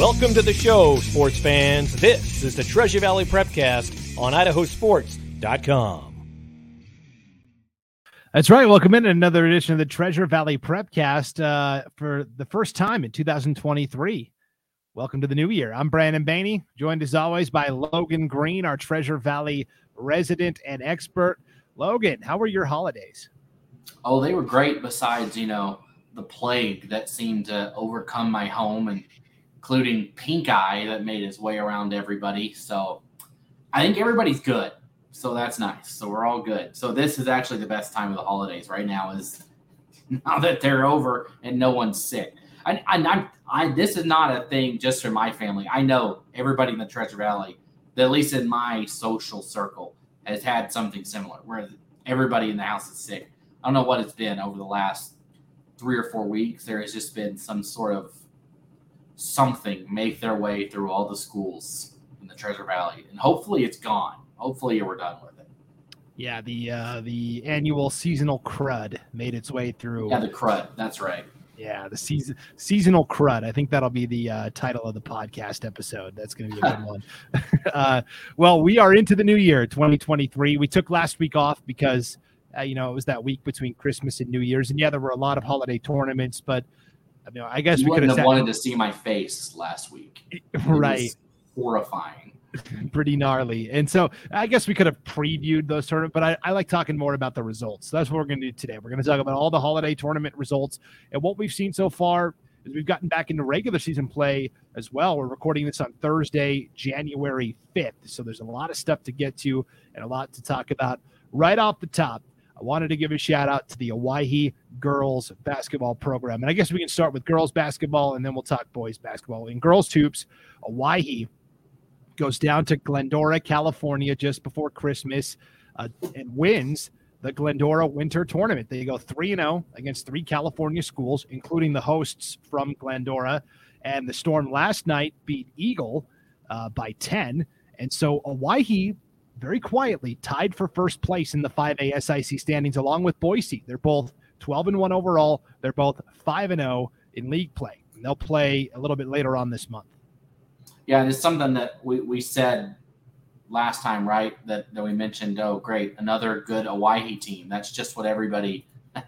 Welcome to the show, sports fans. This is the Treasure Valley Prepcast on idahosports.com. That's right. Welcome in another edition of the Treasure Valley Prepcast uh, for the first time in 2023. Welcome to the new year. I'm Brandon Baney, joined as always by Logan Green, our Treasure Valley resident and expert. Logan, how were your holidays? Oh, they were great. Besides, you know, the plague that seemed to overcome my home and including Pink Eye that made its way around everybody. So I think everybody's good. So that's nice. So we're all good. So this is actually the best time of the holidays right now is now that they're over and no one's sick. I, I, I, this is not a thing just for my family. I know everybody in the Treasure Valley, at least in my social circle, has had something similar where everybody in the house is sick. I don't know what it's been over the last three or four weeks. There has just been some sort of something make their way through all the schools in the Treasure Valley, and hopefully it's gone. Hopefully we're done with it. Yeah, the uh, the annual seasonal crud made its way through. Yeah, the crud. That's right. Yeah, the season seasonal crud. I think that'll be the uh, title of the podcast episode. That's going to be a good one. uh, well, we are into the new year, 2023. We took last week off because uh, you know it was that week between Christmas and New Year's, and yeah, there were a lot of holiday tournaments, but I mean, I guess you we could have sat- wanted to see my face last week. Right. horrifying. pretty gnarly. And so I guess we could have previewed those tournaments, but I, I like talking more about the results. So that's what we're going to do today. We're going to talk about all the holiday tournament results and what we've seen so far as we've gotten back into regular season play as well. We're recording this on Thursday, January 5th. So there's a lot of stuff to get to and a lot to talk about right off the top. I wanted to give a shout out to the Owyhee girls basketball program. And I guess we can start with girls basketball and then we'll talk boys basketball. In girls hoops, Owyhee goes down to Glendora, California just before Christmas uh, and wins the Glendora Winter Tournament. They go 3 0 against three California schools, including the hosts from Glendora. And the Storm last night beat Eagle uh, by 10. And so Owyhee very quietly tied for first place in the 5A SIC standings along with Boise. They're both 12 and 1 overall. They're both 5 and 0 in league play. And they'll play a little bit later on this month. Yeah, and it's something that we, we said last time, right? That, that we mentioned, oh great, another good Owyhee team. That's just what everybody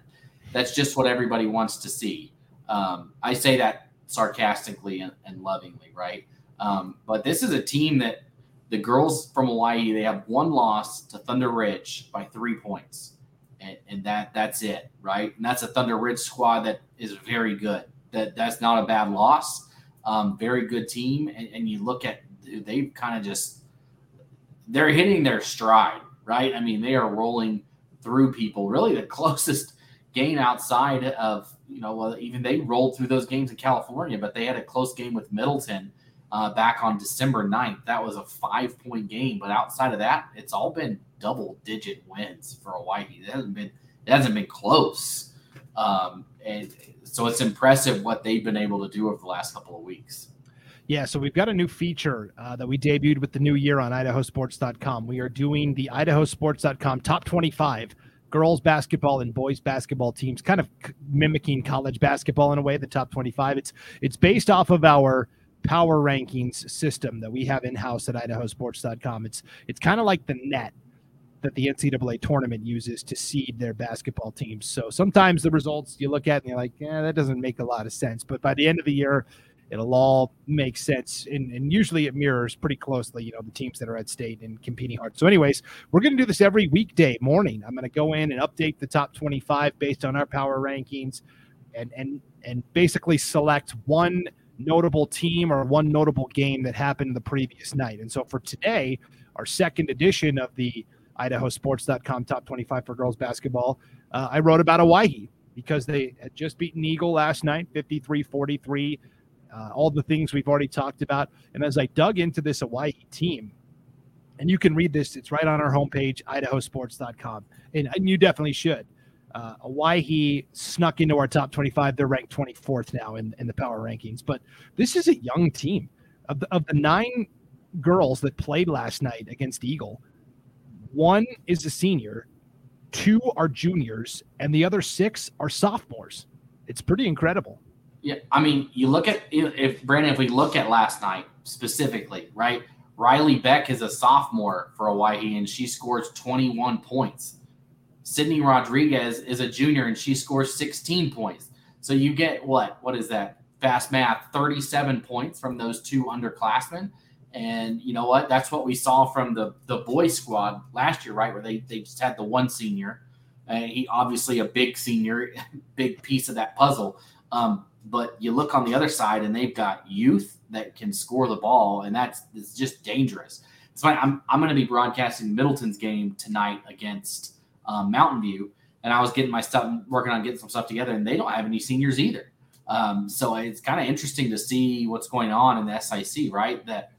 that's just what everybody wants to see. Um, I say that sarcastically and, and lovingly, right? Um, but this is a team that the girls from Owyhee, they have one loss to Thunder Ridge by three points. And, and that that's it, right? And that's a Thunder Ridge squad that is very good. That that's not a bad loss. Um, very good team. And, and you look at they've kind of just they're hitting their stride, right? I mean, they are rolling through people. Really, the closest game outside of you know, well, even they rolled through those games in California, but they had a close game with Middleton uh, back on December 9th. That was a five point game, but outside of that, it's all been double digit wins for Owyhee. It hasn't been it hasn't been close, um, and so it's impressive what they've been able to do over the last couple of weeks. Yeah, so we've got a new feature uh, that we debuted with the new year on idahosports.com. We are doing the idahosports.com top 25 girls basketball and boys basketball teams, kind of mimicking college basketball in a way, the top 25. It's it's based off of our power rankings system that we have in house at idahosports.com. It's it's kind of like the net that the NCAA tournament uses to seed their basketball teams. So sometimes the results you look at and you're like, yeah, that doesn't make a lot of sense. But by the end of the year, it'll all make sense. And, and usually it mirrors pretty closely, you know, the teams that are at state and competing hard. So, anyways, we're going to do this every weekday morning. I'm going to go in and update the top 25 based on our power rankings and and and basically select one notable team or one notable game that happened the previous night. And so for today, our second edition of the idahosports.com top 25 for girls basketball, uh, I wrote about Owyhee because they had just beaten Eagle last night, 53 43. Uh, all the things we've already talked about. And as I dug into this Owyhee team, and you can read this, it's right on our homepage, idahosports.com. And, and you definitely should. Uh, Owyhee snuck into our top 25. They're ranked 24th now in, in the power rankings. But this is a young team. Of the, of the nine girls that played last night against Eagle, one is a senior, two are juniors, and the other six are sophomores. It's pretty incredible. Yeah, I mean, you look at if Brandon, if we look at last night specifically, right? Riley Beck is a sophomore for Owyhee and she scores 21 points. Sydney Rodriguez is a junior and she scores 16 points. So you get what? What is that? Fast math, 37 points from those two underclassmen. And you know what? That's what we saw from the the boys squad last year, right? Where they, they just had the one senior. And he obviously a big senior, big piece of that puzzle. Um, but you look on the other side and they've got youth that can score the ball, and that's it's just dangerous. It's. I'm I'm going to be broadcasting Middleton's game tonight against um, Mountain View, and I was getting my stuff, working on getting some stuff together, and they don't have any seniors either. Um, so it's kind of interesting to see what's going on in the SIC, right? That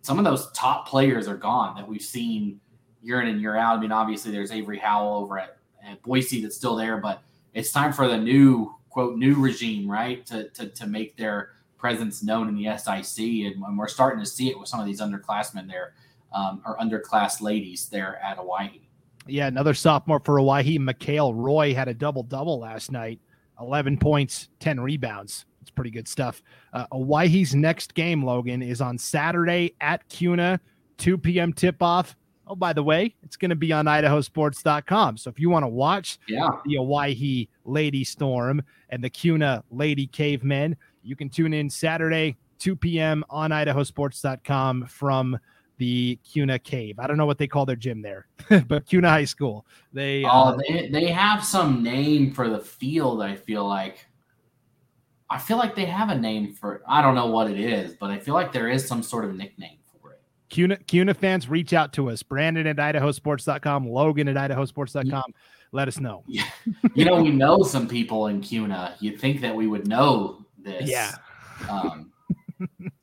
some of those top players are gone that we've seen year in and year out. I mean, obviously there's Avery Howell over at, at Boise that's still there, but it's time for the new quote new regime, right, to to, to make their presence known in the SIC, and, and we're starting to see it with some of these underclassmen there, um, or underclass ladies there at Owyhee. Yeah, another sophomore for Owyhee, Mikhail Roy had a double double last night, eleven points, ten rebounds. It's pretty good stuff. Uh, Owyhee's next game, Logan, is on Saturday at Kuna, 2 p.m. tip off. Oh, by the way, it's going to be on idahosports.com. So if you want to watch yeah. the Owyhee Lady Storm and the Kuna Lady Cavemen, you can tune in Saturday, 2 p.m. on idahosports.com from the Kuna Cave. I don't know what they call their gym there, but Kuna High School. They oh, uh, they, they have some name for the field. I feel like. I feel like they have a name for. I don't know what it is, but I feel like there is some sort of nickname. For it. Kuna, Kuna fans, reach out to us. Brandon at idahosports.com, Logan at idahosports.com. Let us know. Yeah. You know, we know some people in Kuna. You'd think that we would know this. Yeah. Um,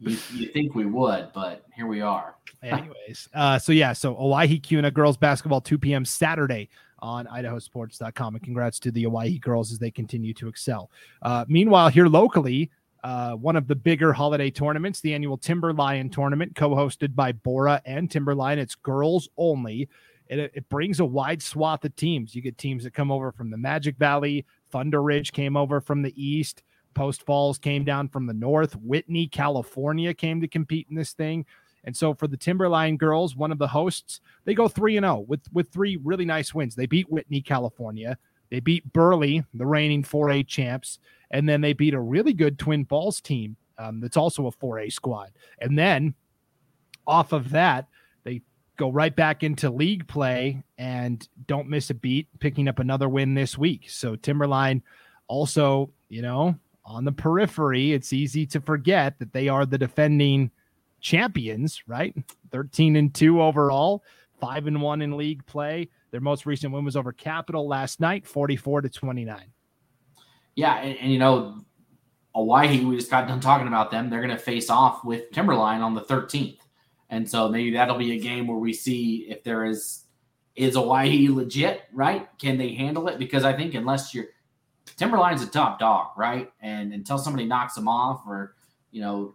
you, you think we would, but here we are. Anyways, uh, so yeah, so Owyhee Kuna girls basketball 2 p.m. Saturday on idahosports.com. And congrats to the Owyhee girls as they continue to excel. Uh, meanwhile, here locally, uh, one of the bigger holiday tournaments, the annual Timberline tournament, co-hosted by Borah and Timberline. It's girls only. It, it brings a wide swath of teams. You get teams that come over from the Magic Valley, Thunder Ridge came over from the east, Post Falls came down from the north, Whitney, California came to compete in this thing. And so for the Timberline girls, one of the hosts, they go 3 and 0 with with three really nice wins. They beat Whitney, California. They beat Burley, the reigning 4A champs and then they beat a really good Twin Falls team um, that's also a 4A squad. And then off of that, they go right back into league play and don't miss a beat, picking up another win this week. So Timberline also, you know, on the periphery, it's easy to forget that they are the defending champions, right? 13 and 2 overall, 5 and 1 in league play. Their most recent win was over Capital last night, 44 to 29. Yeah, and, and you know, Owyhee, we just got done talking about them. They're going to face off with Timberline on the 13th, and so maybe that'll be a game where we see if there is is Owyhee legit, right? Can they handle it? Because I think unless you're Timberline's a top dog, right? And until somebody knocks them off or you know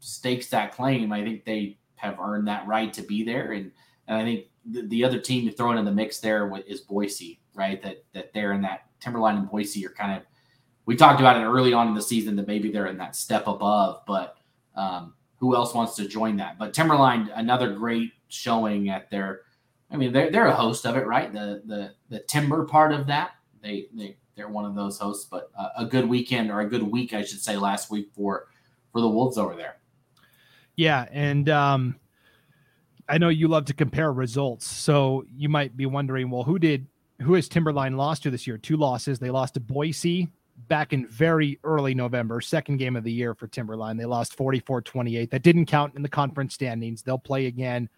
stakes that claim, I think they have earned that right to be there. And and I think the, the other team to throw in the mix there is Boise, right? That that they're in that Timberline and Boise are kind of we talked about it early on in the season that maybe they're in that step above, but um, who else wants to join that? But Timberline, another great showing at their. I mean, they're they're a host of it, right? The the the timber part of that. They they they're one of those hosts, but a, a good weekend or a good week, I should say, last week for for the Wolves over there. Yeah, and um, I know you love to compare results, so you might be wondering, well, who did who has Timberline lost to this year? Two losses. They lost to Boise back in very early November, second game of the year for Timberline. They lost 44 28. That didn't count in the conference standings. They'll play again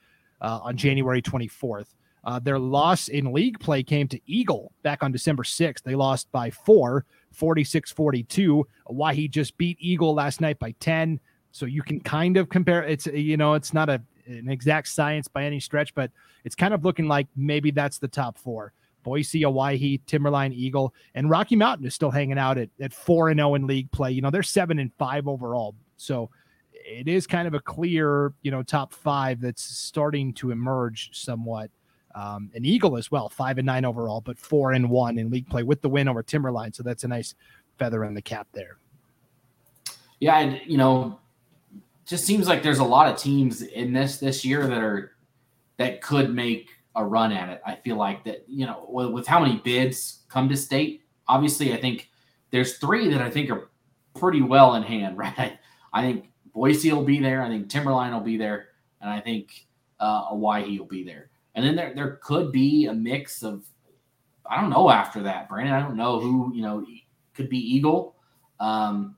uh, on January 24th. Uh, their loss in league play came to Eagle back on December 6th. They lost by four, 46 42. Owyhee just beat Eagle last night by 10. So you can kind of compare. It's, you know, it's not a, an exact science by any stretch, but it's kind of looking like maybe that's the top four. Boise, Owyhee, Timberline, Eagle, and Rocky Mountain is still hanging out at, at 4 and 0 in league play. You know, they're 7 and 5 overall. So it is kind of a clear, you know, top five that's starting to emerge somewhat. Um, an Eagle as well, five and nine overall, but four and one in league play with the win over Timberline. So that's a nice feather in the cap there. Yeah, and you know, just seems like there's a lot of teams in this this year that are that could make a run at it. I feel like that you know with, with how many bids come to state. Obviously, I think there's three that I think are pretty well in hand. Right, I think Boise will be there. I think Timberline will be there, and I think uh, Owyhee will be there. And then there there could be a mix of I don't know after that, Brandon. I don't know who you know could be Eagle, um,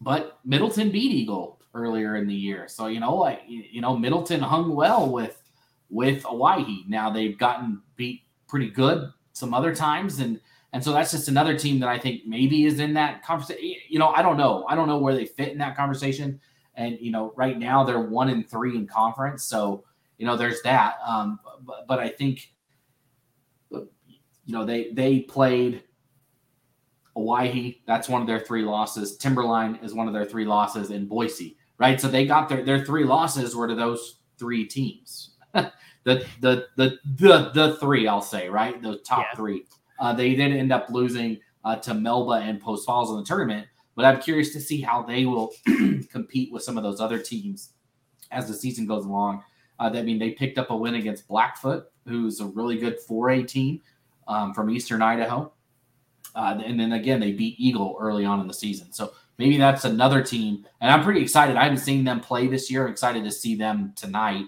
but Middleton beat Eagle earlier in the year, so you know like you know Middleton hung well with with Owyhee. Now they've gotten beat pretty good some other times, and and so that's just another team that I think maybe is in that conversation. You know, I don't know. I don't know where they fit in that conversation. And you know, right now they're one and three in conference, so you know there's that. Um, but, but I think you know they they played Owyhee. That's one of their three losses. Timberline is one of their three losses in Boise, right? So they got their their three losses were to those three teams. the, the the the the three I'll say right, the top yeah. three. Uh, they did end up losing uh, to Melba and Post Falls in the tournament, but I'm curious to see how they will compete with some of those other teams as the season goes along. Uh, I mean, they picked up a win against Blackfoot, who's a really good 4A team um, from Eastern Idaho. Uh, and then again, they beat Eagle early on in the season. So maybe that's another team. And I'm pretty excited. I haven't seen them play this year. I'm excited to see them tonight.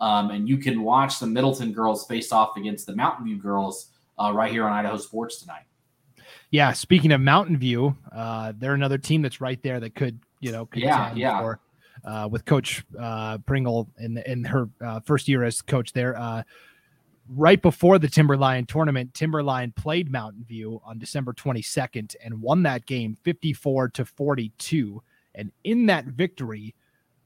Um, and you can watch the Middleton girls face off against the Mountain View girls uh, right here on Idaho Sports tonight. Yeah. Speaking of Mountain View, uh, they're another team that's right there that could, you know, yeah, yeah. For, uh, with Coach uh, Pringle in in her uh, first year as coach there. Uh, right before the Timberline tournament, Timberline played Mountain View on December 22nd and won that game 54 to 42. And in that victory,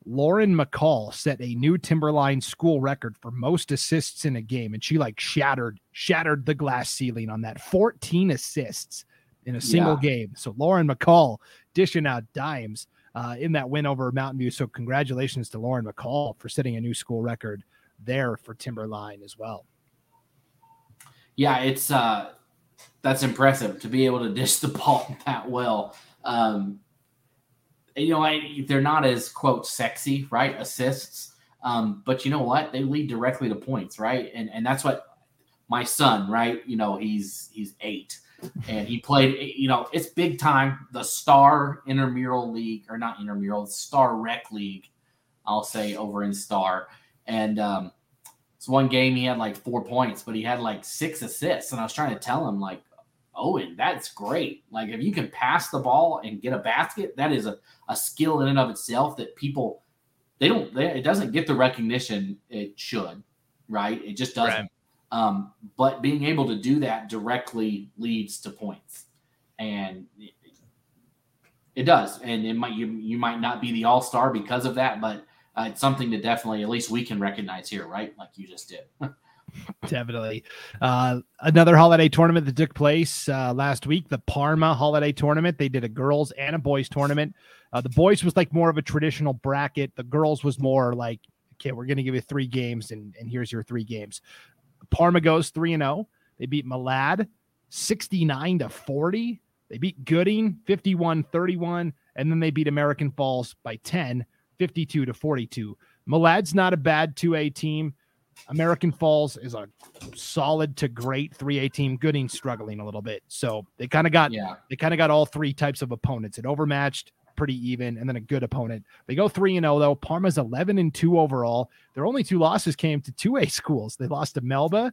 Lauren McCall set a new Timberline school record for most assists in a game, and she like shattered shattered the glass ceiling on that 14 assists in a single yeah. game. So Lauren McCall dishing out dimes uh, in that win over Mountain View. So congratulations to Lauren McCall for setting a new school record there for Timberline as well yeah, it's uh, that's impressive to be able to dish the ball that well. Um, you know, I, they're not as quote sexy, right? Assists, um, but you know what? They lead directly to points, right? And and that's what my son, right? You know, he's he's eight, and he played. You know, it's big time. The Star Intramural League, or not Intramural, Star Rec League, I'll say over in Star, and um, it's one game he had like four points, but he had like six assists. And I was trying to tell him, like, Owen, that's great. Like, if you can pass the ball and get a basket, that is a, a skill in and of itself that people, they don't, they, it doesn't get the recognition it should, right? It just doesn't. Right. Um, but being able to do that directly leads to points. And it, does. And it might, you, you might not be the all star because of that, but uh, it's something to definitely at least we can recognize here, right? Like you just did. Definitely. Uh, another holiday tournament that took place uh, last week, the Parma holiday tournament. They did a girls and a boys tournament. Uh, the boys was like more of a traditional bracket. The girls was more like, okay, we're going to give you three games, and, and here's your three games. Parma goes 3 and 0. They beat Malad 69 to 40. They beat Gooding 51 31. And then they beat American Falls by 10. 52 to 42. Malad's not a bad 2A team. American Falls is a solid to great 3A team. Gooding struggling a little bit. So they kind of got yeah. they kind of got all three types of opponents. It overmatched, pretty even, and then a good opponent. They go 3 and 0 though. Parma's 11 and 2 overall. Their only two losses came to 2A schools. They lost to Melba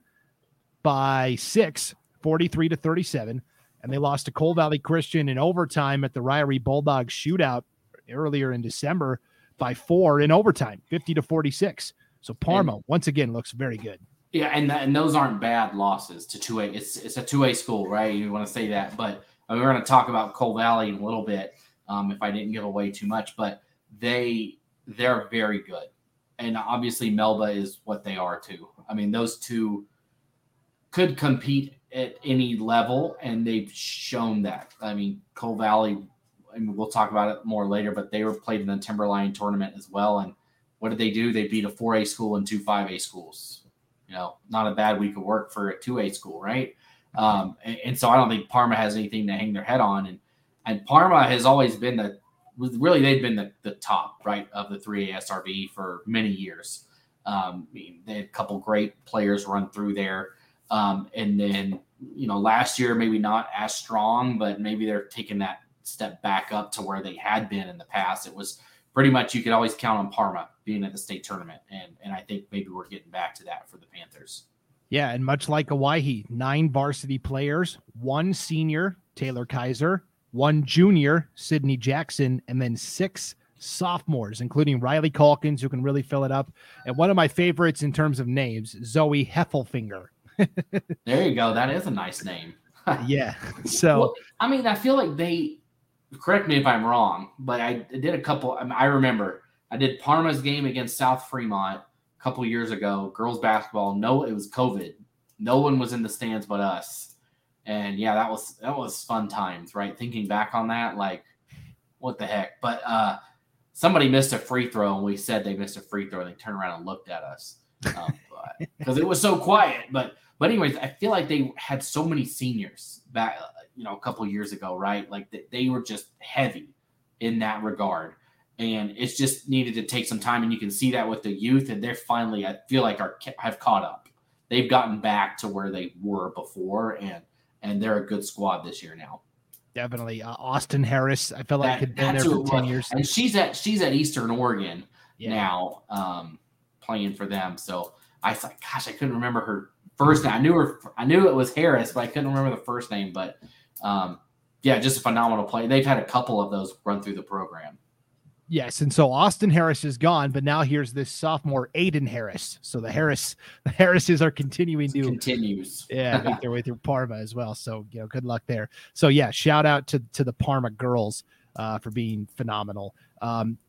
by 6, 43 to 37, and they lost to Cole Valley Christian in overtime at the Ririe Bulldogs shootout earlier in December by four in overtime, 50 to 46. So Parma, and, once again, looks very good. Yeah, and, and those aren't bad losses to 2A. It's it's a 2A school, right? You want to say that. But uh, we're going to talk about Cole Valley in a little bit um, if I didn't give away too much. But they they're very good. And obviously Melba is what they are too. I mean, those two could compete at any level, and they've shown that. I mean, Cole Valley mean, we'll talk about it more later, but they were played in the Timberline tournament as well. And what did they do? They beat a 4A school and two 5A schools. You know, not a bad week of work for a 2A school, right? Um, and, and, so I don't think Parma has anything to hang their head on. And and Parma has always been the really they've been the, the top right of the 3A SRV for many years. Um, I mean, they had a couple great players run through there. Um, and then, you know, last year, maybe not as strong, but maybe they're taking that step back up to where they had been in the past. It was pretty much you could always count on Parma being at the state tournament. And, and I think maybe we're getting back to that for the Panthers. Yeah. And much like Owyhee, nine varsity players, one senior, Taylor Kaiser, one junior, Sydney Jackson, and then six sophomores, including Riley Calkins, who can really fill it up. And one of my favorites in terms of names, Zoe Heffelfinger. there you go. That is a nice name. yeah. So, well, I mean, I feel like they, correct me if I'm wrong, but I did a couple. I remember I did Parma's game against South Fremont a couple years ago, girls basketball. No, it was COVID. No one was in the stands but us. And yeah, that was that was fun times, right? Thinking back on that, like, what the heck? But uh somebody missed a free throw and we said they missed a free throw and they turned around and looked at us because um, it was so quiet. But but anyways, I feel like they had so many seniors back, you know, a couple years ago, right? Like they, they were just heavy in that regard, and it's just needed to take some time. And you can see that with the youth, and they're finally, I feel like, are have caught up. They've gotten back to where they were before, and and they're a good squad this year now. Definitely, uh, Austin Harris. I felt like that, had been there for ten years, and she's at she's at Eastern Oregon yeah. now, um, playing for them. So I thought, gosh, I couldn't remember her first name. I knew her. I knew it was Harris, but I couldn't remember the first name. But um, yeah, just a phenomenal play. They've had a couple of those run through the program. Yes, and so Austin Harris is gone, but now here's this sophomore Aiden Harris. So the Harris, the Harrises are continuing to continues. Yeah, make their way through Parma as well. So you know, good luck there. So yeah, shout out to to the Parma girls uh, for being phenomenal. Um,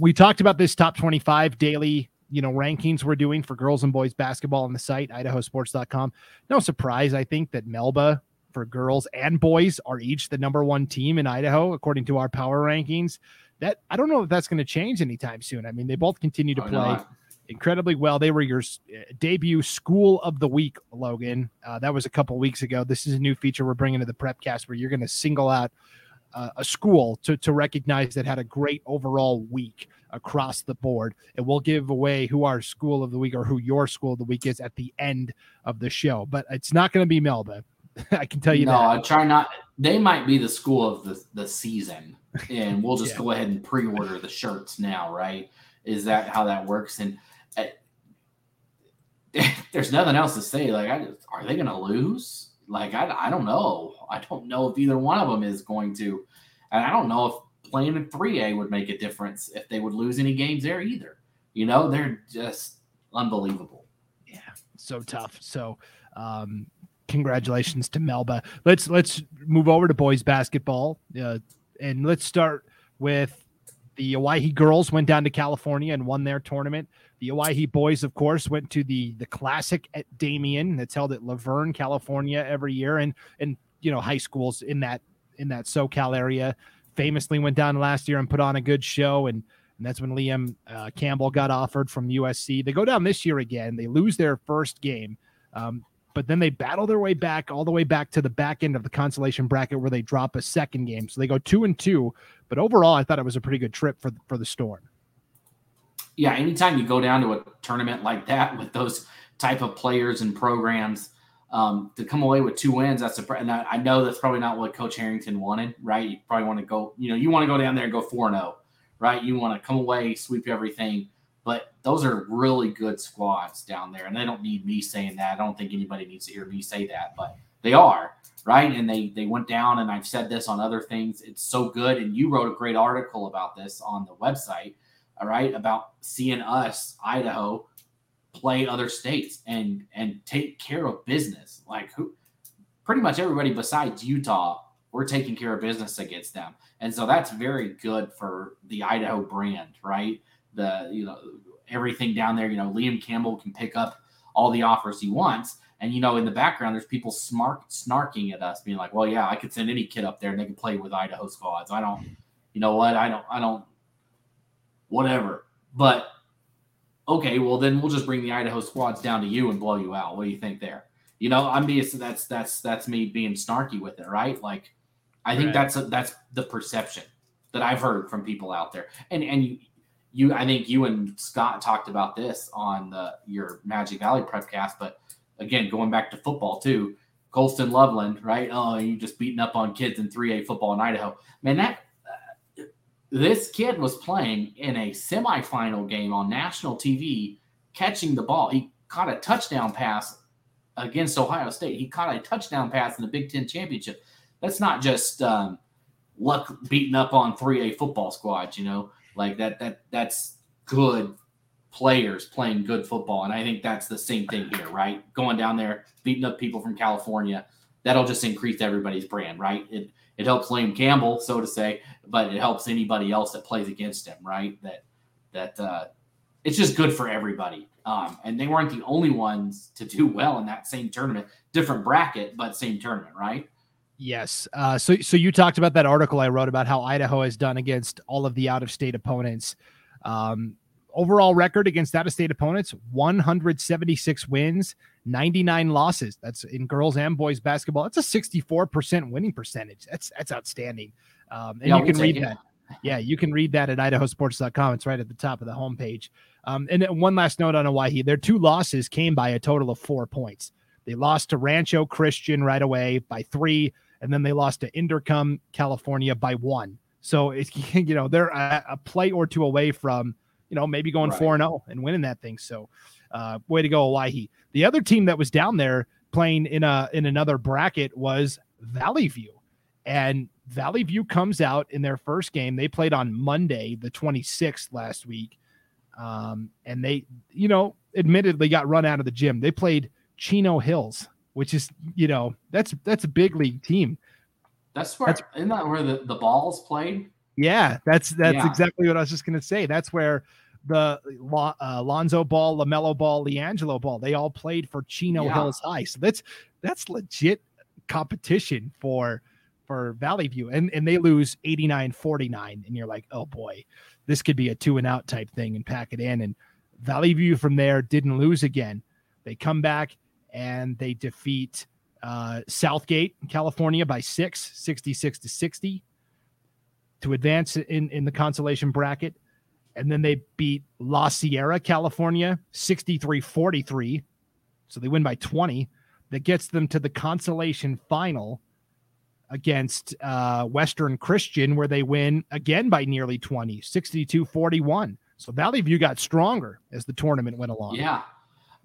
we talked about this top 25 daily you know rankings we're doing for girls and boys basketball on the site idahosports.com no surprise i think that melba for girls and boys are each the number one team in idaho according to our power rankings that I don't know if that's going to change anytime soon. I mean, they both continue to play incredibly well. They were your uh, debut school of the week, Logan. Uh, that was a couple weeks ago. This is a new feature we're bringing to the Prepcast where you're going to single out uh, a school to, to recognize that had a great overall week across the board. And we'll give away who our school of the week or who your school of the week is at the end of the show. But it's not going to be Melba. I can tell you no, that. No, I try not. They might be the school of the, the season and we'll just yeah. go ahead and pre-order the shirts now, right? Is that how that works? And uh, there's nothing else to say. Like, I just, are they going to lose? Like, I, I don't know. I don't know if either one of them is going to, and I don't know if playing in 3A would make a difference if they would lose any games there either. You know, they're just unbelievable. Yeah, so tough. So, um, congratulations to Melba. Let's let's move over to boys basketball. Uh, and let's start with the Owyhee girls went down to California and won their tournament. The Owyhee boys, of course, went to the the classic at Damien that's held at La Verne, California every year, and and you know high schools in that in that SoCal area famously went down last year and put on a good show and. And that's when Liam uh, Campbell got offered from USC. They go down this year again. They lose their first game. Um, but then they battle their way back all the way back to the back end of the consolation bracket where they drop a second game. So they go two and two. But overall, I thought it was a pretty good trip for for the Storm. Yeah, anytime you go down to a tournament like that with those type of players and programs, um, to come away with two wins, that's a and I, I know that's probably not what Coach Harrington wanted, right? You probably want to go, you know, you want to go down there and go four and zero, oh, right? You want to come away, sweep everything. But those are really good squads down there, and they don't need me saying that. I don't think anybody needs to hear me say that, but they are right. And they they went down, and I've said this on other things. It's so good, and you wrote a great article about this on the website. All right, about seeing us Idaho play other states and and take care of business. Like who, pretty much everybody besides Utah, we're taking care of business against them, and so that's very good for the Idaho brand, right? The you know everything down there. You know, Liam Campbell can pick up all the offers he wants. And you know, in the background, there's people smart snarking at us, being like, "Well, yeah, I could send any kid up there and they can play with Idaho squads. I don't, you know what? I don't, I don't, whatever." But okay, well then we'll just bring the Idaho squads down to you and blow you out. What do you think there? You know, I'm being that's that's that's me being snarky with it, right? Like, I think right. that's a, that's the perception that I've heard from people out there. And and you, you I think you and Scott talked about this on the your Magic Valley Prepcast, but again, going back to football too, Colston Loveland, right? Oh, you just beating up on kids in 3A football in Idaho. Man, that uh, this kid was playing in a semifinal game on national TV, catching the ball. He caught a touchdown pass against Ohio State. He caught a touchdown pass in the Big Ten championship. That's not just um, luck beating up on 3A football squads, you know, like that. That that's good players playing good football. And I think that's the same thing here, right? Going down there, beating up people from California, that'll just increase everybody's brand, right? It it helps Liam Campbell, so to say, but it helps anybody else that plays against him, right? That that uh, it's just good for everybody. Um, and they weren't the only ones to do well in that same tournament, different bracket, but same tournament, right? Yes. Uh, so, so you talked about that article I wrote about how Idaho has done against all of the out-of-state opponents. Um, overall record against out of state opponents 176 wins 99 losses. That's in girls and boys basketball. That's a 64% winning percentage. That's that's outstanding. Um, and yeah, you can read that. Yeah you can read that at idahosports.com it's right at the top of the homepage. Um, and one last note on Owyhee their two losses came by a total of four points. They lost to rancho christian right away by three and then they lost to Inderkum california by one so it's you know they're a, a play or two away from you know, maybe going four and zero oh and winning that thing. So, uh, way to go, Owyhee. The other team that was down there playing in a in another bracket was Vallivue, and Vallivue comes out in their first game. They played on Monday, the 26th last week, um, and they, you know, admittedly got run out of the gym. They played Chino Hills, which is, you know, that's that's a big league team. That's where that's, isn't that where the, the balls played? Yeah, that's that's yeah. exactly what I was just going to say. That's where the uh, Lonzo Ball, Lamelo Ball, LiAngelo Ball, they all played for Chino yeah. Hills High. So that's that's legit competition for for Vallivue. And and they lose 89-49 and you're like, "Oh boy, this could be a two and out type thing and pack it in." And Vallivue from there didn't lose again. They come back and they defeat uh, Southgate, California by six, 66 to 60 to advance in, in the consolation bracket. And then they beat La Sierra, California, 63 43. So they win by 20. That gets them to the consolation final against uh, Western Christian, where they win again by nearly 20, 62 41. So Vallivue got stronger as the tournament went along. Yeah.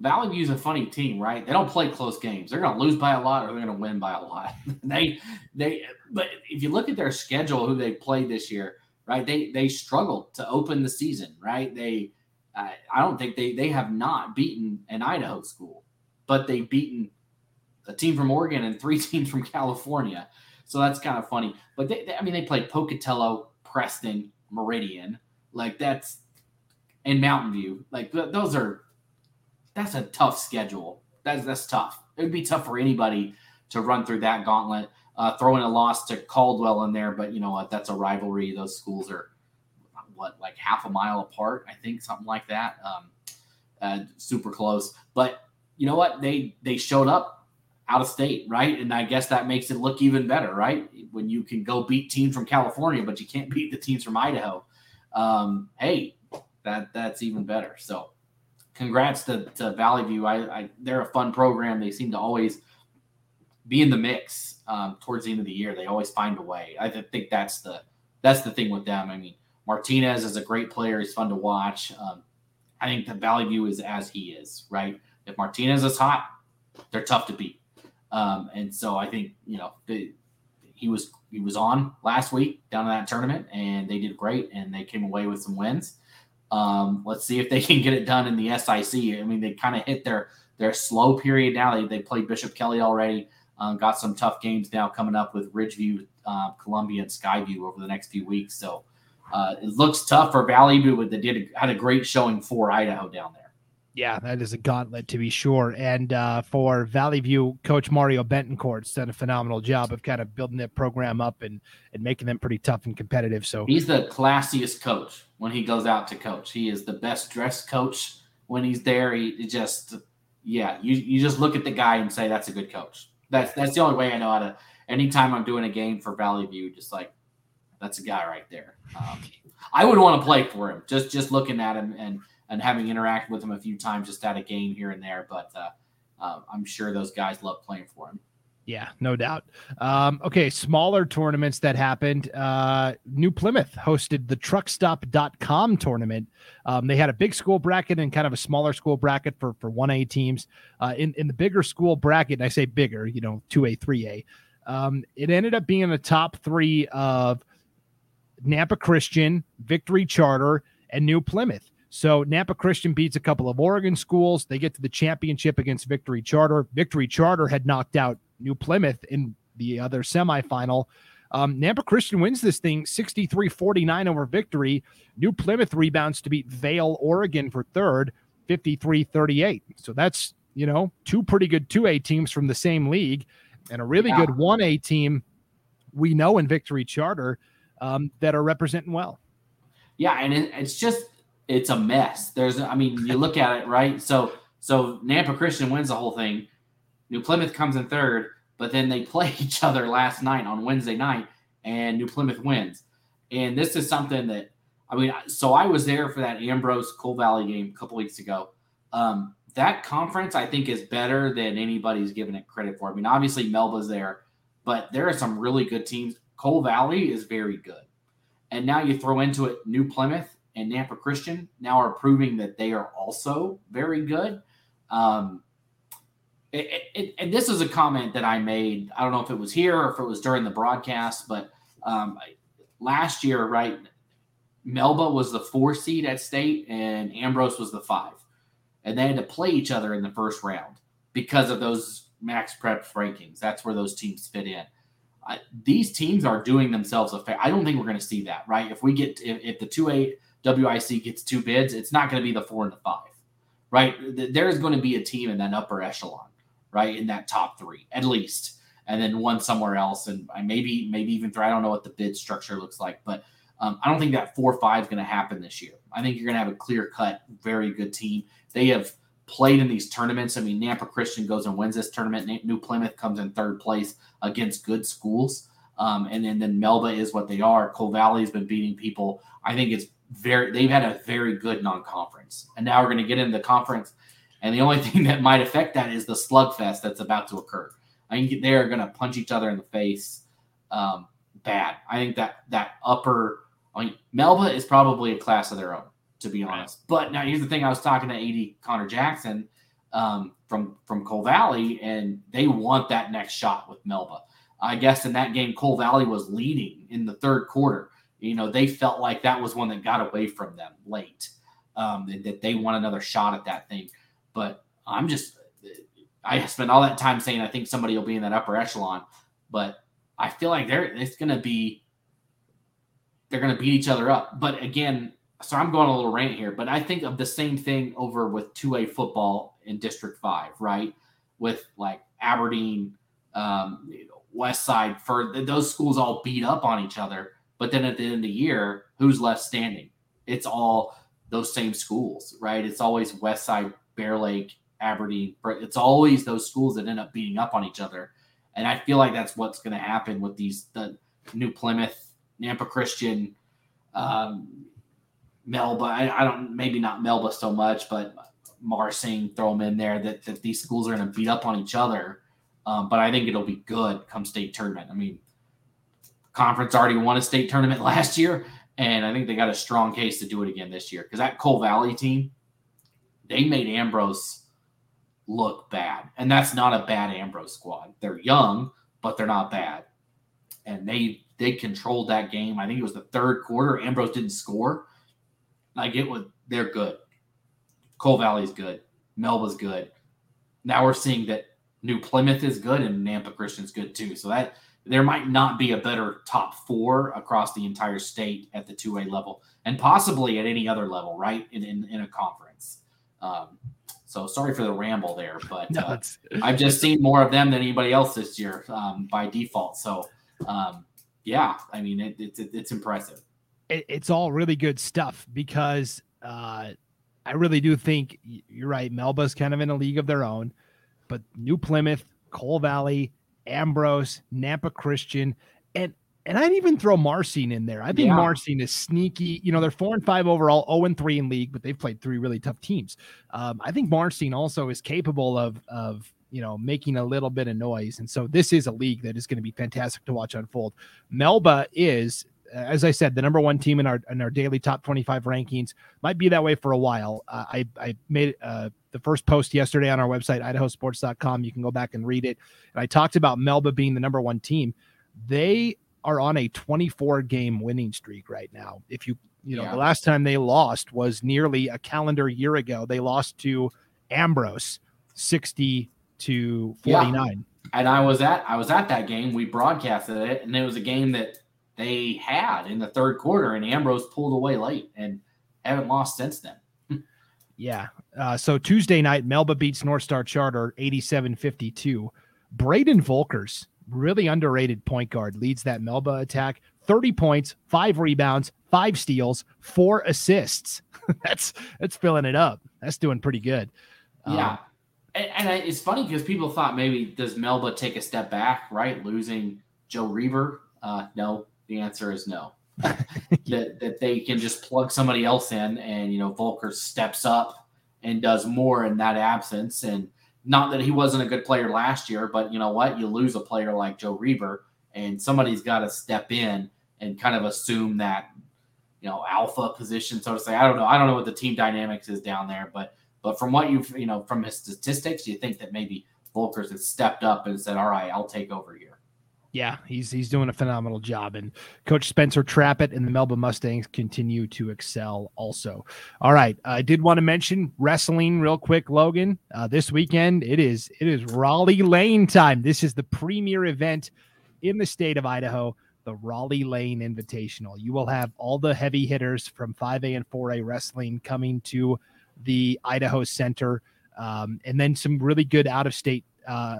Vallivue's a funny team, right? They don't play close games. They're going to lose by a lot or they're going to win by a lot. they they but if you look at their schedule who they played this year, right? They they struggled to open the season, right? They I, I don't think they they have not beaten an Idaho school, but they've beaten a team from Oregon and three teams from California. So that's kind of funny. But they, they I mean they played Pocatello, Preston, Meridian. Like that's and Mountain View. Like th- those are that's a tough schedule. That's that's tough. It would be tough for anybody to run through that gauntlet. Uh, throwing a loss to Caldwell in there, but you know what? That's a rivalry. Those schools are what like half a mile apart, I think, something like that. Um, uh, super close. But you know what? They they showed up out of state, right? And I guess that makes it look even better, right? When you can go beat teams from California, but you can't beat the teams from Idaho. Um, hey, that that's even better. So congrats to, to Vallivue. I, I, they're a fun program. They seem to always be in the mix um, towards the end of the year. They always find a way. I think that's the that's the thing with them. I mean, Martinez is a great player. He's fun to watch. Um, I think the Vallivue is as he is, right? If Martinez is hot, they're tough to beat. Um, and so I think you know the, he was he was on last week down in that tournament, and they did great, and they came away with some wins. Um, let's see if they can get it done in the SIC. I mean, they kind of hit their their slow period now. They, they played Bishop Kelly already. Um, got some tough games now coming up with Ridgeview, uh, Columbia, and Skyview over the next few weeks. So uh, it looks tough for Vallivue, but they did had a great showing for Idaho down there. Yeah, that is a gauntlet to be sure. And uh, for Vallivue, Coach Mario Betancourt's done a phenomenal job of kind of building that program up and and making them pretty tough and competitive. So he's the classiest coach when he goes out to coach. He is the best dressed coach when he's there. He just, yeah, you you just look at the guy and say that's a good coach. That's that's the only way I know how to. anytime I'm doing a game for Vallivue, just like that's a guy right there. Um, I would want to play for him. Just just looking at him and and having interacted with him a few times, just at a game here and there. But uh, uh, I'm sure those guys love playing for him. Yeah, no doubt. Um, okay, smaller tournaments that happened. Uh, New Plymouth hosted the truckstop.com tournament. Um, they had a big school bracket and kind of a smaller school bracket for, for 1A teams. Uh, in, in the bigger school bracket, and I say bigger, you know, 2A, 3A, um, it ended up being the top three of Nampa Christian, Victory Charter, and New Plymouth. So Nampa Christian beats a couple of Oregon schools. They get to the championship against Victory Charter. Victory Charter had knocked out New Plymouth in the other semifinal. Um, Nampa Christian wins this thing 63 49 over victory. New Plymouth rebounds to beat Vale, Oregon for third, 53 38. So that's, you know, two pretty good 2A teams from the same league and a really yeah. good 1A team we know in Victory Charter um, that are representing well. Yeah. And it, it's just, it's a mess. There's, I mean, you look at it, right? So, so Nampa Christian wins the whole thing. New Plymouth comes in third, but then they play each other last night on Wednesday night, and New Plymouth wins. And this is something that I mean, so I was there for that Ambrose Cole Valley game a couple weeks ago. Um, that conference, I think, is better than anybody's given it credit for. I mean, obviously Melba's there, but there are some really good teams. Cole Valley is very good, and now you throw into it New Plymouth and Nampa Christian. Now are proving that they are also very good. Um, it, it, and this is a comment that I made. I don't know if it was here or if it was during the broadcast, but um, last year, right? Melba was the four seed at state and Ambrose was the five. And they had to play each other in the first round because of those max prep rankings. That's where those teams fit in. These teams are doing themselves a favor. I don't think we're going to see that, right? If we get, if, if the 2A WIC gets two bids, it's not going to be the four and the five, right? There's going to be a team in that upper echelon right in that top three at least, and then one somewhere else, and maybe maybe even three. I don't know what the bid structure looks like, but um, I don't think that four or five is going to happen this year. I think you're going to have a clear cut, very good team. They have played in these tournaments. I mean, Nampa Christian goes and wins this tournament. New Plymouth comes in third place against good schools. Um, and, then then Melba is what they are. Cole Valley has been beating people. I think it's very, they've had a very good non conference. And now we're going to get into the conference. And the only thing that might affect that is the slugfest that's about to occur. I think they're going to punch each other in the face um, bad. I think that that upper, I mean, Melba is probably a class of their own, to be honest. But now here's the thing: I was talking to AD Connor Jackson um, from from Cole Valley, and they want that next shot with Melba. I guess in that game, Cole Valley was leading in the third quarter. You know, they felt like that was one that got away from them late. Um, that they want another shot at that thing. But I'm just, I spend all that time saying I think somebody will be in that upper echelon, but I feel like they're it's going to be they're going to beat each other up. But again, so I'm going a little rant here, but I think of the same thing over with 2A football in District 5, right? With like Aberdeen, um, West Side, for those schools all beat up on each other. But then at the end of the year, who's left standing? It's all those same schools, right? It's always West Side Bear Lake, Aberdeen. It's always those schools that end up beating up on each other. And I feel like that's what's going to happen with these the New Plymouth, Nampa Christian, um, Melba. I, I, don't maybe not Melba so much, but Marsing throw them in there. That that these schools are going to beat up on each other. Um, but I think it'll be good come state tournament. I mean, conference already won a state tournament last year, and I think they got a strong case to do it again this year because that Cole Valley team they made Ambrose look bad. And that's not a bad Ambrose squad. They're young, but they're not bad. And they they controlled that game. I think it was the third quarter. Ambrose didn't score. I get what they're good. Cole Valley's good. Melba's good. Now we're seeing that New Plymouth is good and Nampa Christian's good too. So that there might not be a better top four across the entire state at the 2A level and possibly at any other level, right? In, in, in a conference. Um, so sorry for the ramble there, but no, uh, I've just seen more of them than anybody else this year um, by default. So um, yeah, I mean it, it's it's impressive. It, it's all really good stuff because uh, I really do think you're right. Melba's kind of in a league of their own, but New Plymouth, Cole Valley, Ambrose, Nampa Christian, and and I'd even throw Marsing in there. I think yeah. Marsing is sneaky. You know, they're four and five overall, 0 and three in league, but they've played three really tough teams. Um, I think Marsing also is capable of of you know making a little bit of noise, and so this is a league that is going to be fantastic to watch unfold. Melba is as I said, the number one team in our in our daily top 25 rankings might be that way for a while. Uh, I I made uh, the first post yesterday on our website idahosports.com. You can go back and read it. And I talked about Melba being the number one team. They are on a 24 game winning streak right now. If you you know yeah. the last time they lost was nearly a calendar year ago. They lost to Ambrose 60 to 49. Yeah. And I was at I was at that game. We broadcasted it, and it was a game that they had in the third quarter, and Ambrose pulled away late and haven't lost since then. yeah. Uh, so Tuesday night, Melba beats North Star Charter 87 52. Braden Volkers, really underrated point guard, leads that Melba attack. 30 points, five rebounds, five steals, four assists. that's that's filling it up. That's doing pretty good. Yeah. Um, and, and, it's funny because people thought maybe does Melba take a step back, right? Losing Joe Reaver. Uh, no, the answer is no. that that they can just plug somebody else in, and you know Volker steps up and does more in that absence. And not that he wasn't a good player last year, but you know what? You lose a player like Joe Reaver, and somebody's got to step in and kind of assume that you know alpha position, so to say. I don't know. I don't know what the team dynamics is down there, but but from what you've you know from his statistics, you think that maybe Volkers has stepped up and said, "All right, I'll take over here." Yeah, he's he's doing a phenomenal job, and Coach Spencer Trappett and the Melba Mustangs continue to excel. Also, all right, I did want to mention wrestling real quick, Logan. Uh, this weekend it is it is Rollie Lane time. This is the premier event in the state of Idaho, the Rollie Lane Invitational. You will have all the heavy hitters from 5A and 4A wrestling coming to the Idaho Center, um, and then some really good out of state uh,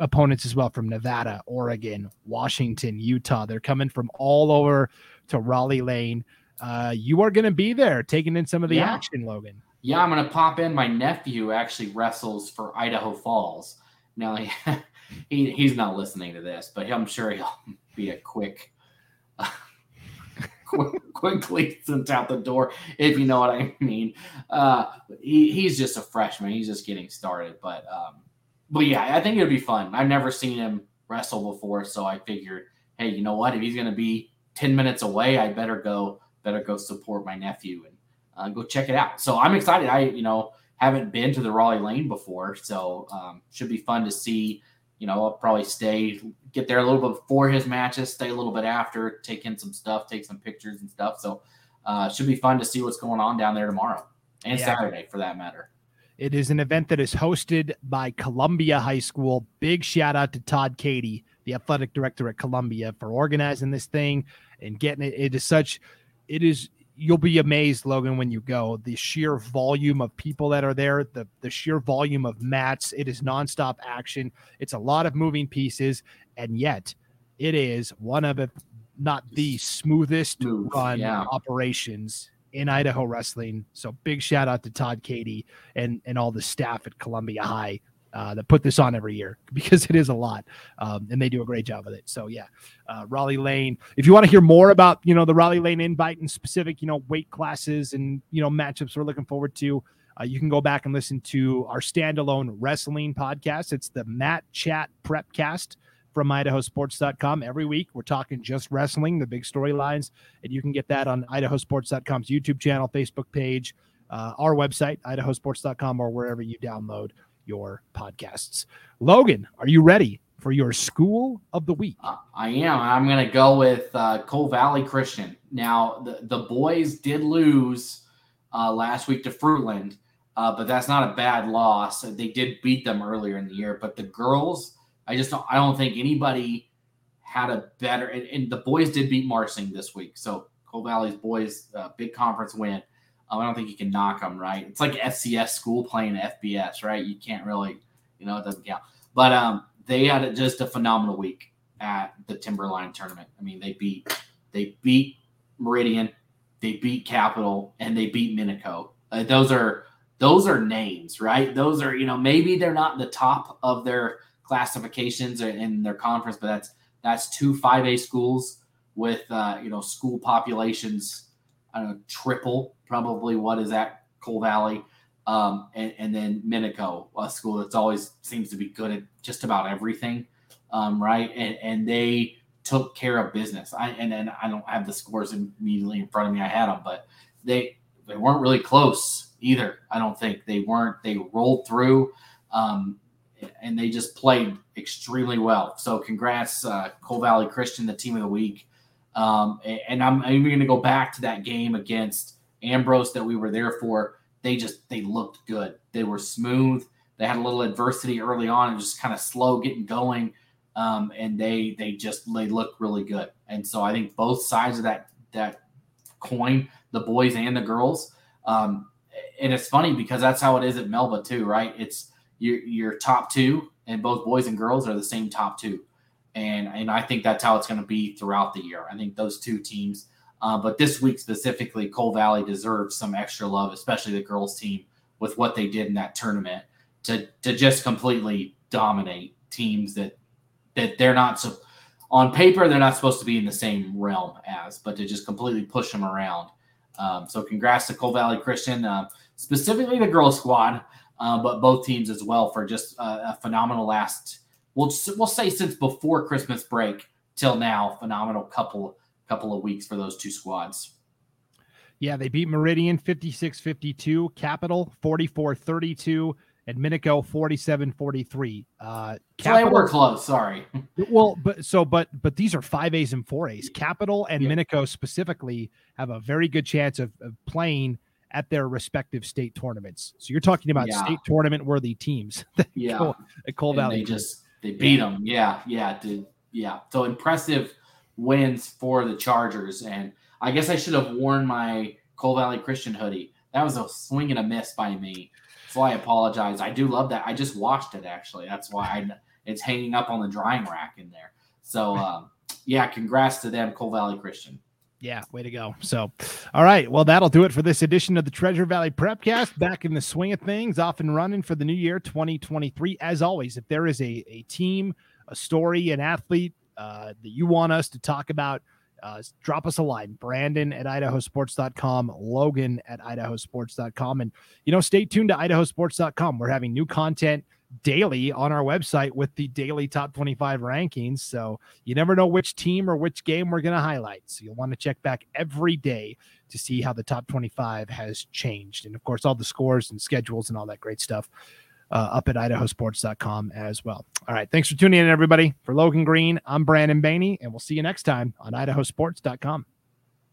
opponents as well from Nevada, Oregon, Washington, Utah. They're coming from all over to Rollie Lane. Uh, you are going to be there taking in some of the yeah. action, Logan. Yeah, I'm going to pop in. My nephew actually wrestles for Idaho Falls. Now, he, he he's not listening to this, but I'm sure he'll be a quick, uh, quick quickly since out the door, if you know what I mean. Uh, he, he's just a freshman. He's just getting started, but um, but yeah, I think it'd be fun. I've never seen him wrestle before, so I figured, hey, you know what? If he's gonna be ten minutes away, I better go, better go support my nephew and uh, go check it out. So I'm excited. I, you know, haven't been to the Rollie Lane before, so um, should be fun to see. You know, I'll probably stay, get there a little bit before his matches, stay a little bit after, take in some stuff, take some pictures and stuff. So uh, should be fun to see what's going on down there tomorrow and yeah. Saturday for that matter. It is an event that is hosted by Columbia High School. Big shout out to Todd Katie, the athletic director at Columbia, for organizing this thing and getting it. It is such, it is, you'll be amazed, Logan, when you go. The sheer volume of people that are there, the, the sheer volume of mats. It is nonstop action. It's a lot of moving pieces. And yet, it is one of, if not the smoothest Smooth, run yeah. operations in Idaho wrestling. So big shout out to Todd Katie and and all the staff at Columbia High uh, that put this on every year because it is a lot, um, and they do a great job with it. So yeah, uh, Rollie Lane. If you want to hear more about you know the Rollie Lane invite and specific you know weight classes and you know matchups we're looking forward to. Uh, you can go back and listen to our standalone wrestling podcast. It's the Mat Chat Prepcast from idahosports.com. Every week, we're talking just wrestling, the big storylines, and you can get that on idahosports.com's YouTube channel, Facebook page, uh, our website, idahosports.com, or wherever you download your podcasts. Logan, are you ready for your school of the week? Uh, I am. I'm going to go with uh, Cole Valley Christian. Now, the, the boys did lose uh, last week to Fruitland, uh, but that's not a bad loss. They did beat them earlier in the year, but the girls – I just don't. I don't think anybody had a better. And, and the boys did beat Marsing this week, so Cole Valley's boys uh, big conference win. Um, I don't think you can knock them, right? It's like FCS school playing FBS, right? You can't really, you know, it doesn't count. But um, they had a, just a phenomenal week at the Timberline tournament. I mean, they beat they beat Meridian, they beat Capital, and they beat Minico. Uh, those are those are names, right? Those are you know maybe they're not the top of their classifications in their conference, but that's that's two 5A schools with uh, you know school populations, I don't know, triple probably what is at Cole Valley, um, and, and, then Minico, a school that's always seems to be good at just about everything, um, right? And, and they took care of business. I and then I don't have the scores immediately in front of me. I had them, but they they weren't really close either. I don't think they weren't. They rolled through. Um, and they just played extremely well. So congrats, uh, Cole Valley Christian, the team of the week. Um, and I'm, I'm going to go back to that game against Ambrose that we were there for. They just they looked good. They were smooth. They had a little adversity early on and just kind of slow getting going. Um, and they they just they look really good. And so I think both sides of that that coin, the boys and the girls. Um, and it's funny because that's how it is at Melba too, right? It's your your top two, and both boys and girls are the same top two, and and I think that's how it's going to be throughout the year. I think those two teams, uh, but this week specifically, Cole Valley deserves some extra love, especially the girls team with what they did in that tournament to to just completely dominate teams that that they're not so on paper they're not supposed to be in the same realm as, but to just completely push them around. Um, so congrats to Cole Valley Christian, uh, specifically the girls squad uh, but both teams as well for just a, a phenomenal last. We'll we'll say since before Christmas break till now, phenomenal couple couple of weeks for those two squads. Yeah, they beat Meridian 56-52, Capital 44-32, and Minico 47-43. Uh Capital, so we're close, sorry. well, but so but but these are 5As and 4As. Capital and yeah. Minico specifically have a very good chance of, of playing – at their respective state tournaments. So you're talking about yeah. state tournament worthy teams. yeah, at Cole Valley. they just they beat them. Yeah, yeah, did yeah. So impressive wins for the Chargers, and I guess I should have worn my Cole Valley Christian hoodie. That was a swing and a miss by me. So I apologize. I do love that. I just washed it actually. That's why I it's hanging up on the drying rack in there. So um, yeah, congrats to them, Cole Valley Christian. Yeah, way to go. So, all right. Well, that'll do it for this edition of the Treasure Valley Prepcast. Back in the swing of things, off and running for the new year 2023. As always, if there is a, a team, a story, an athlete uh, that you want us to talk about, uh, drop us a line. Brandon at idahosports.com, Logan at idahosports.com. And, you know, stay tuned to idahosports.com. We're having new content daily on our website with the daily top 25 rankings. So you never know which team or which game we're going to highlight. So you'll want to check back every day to see how the top 25 has changed. And of course, all the scores and schedules and all that great stuff uh, up at idahosports.com as well. All right. Thanks for tuning in, everybody. For Logan Green, I'm Brandon Baney, and we'll see you next time on idahosports.com.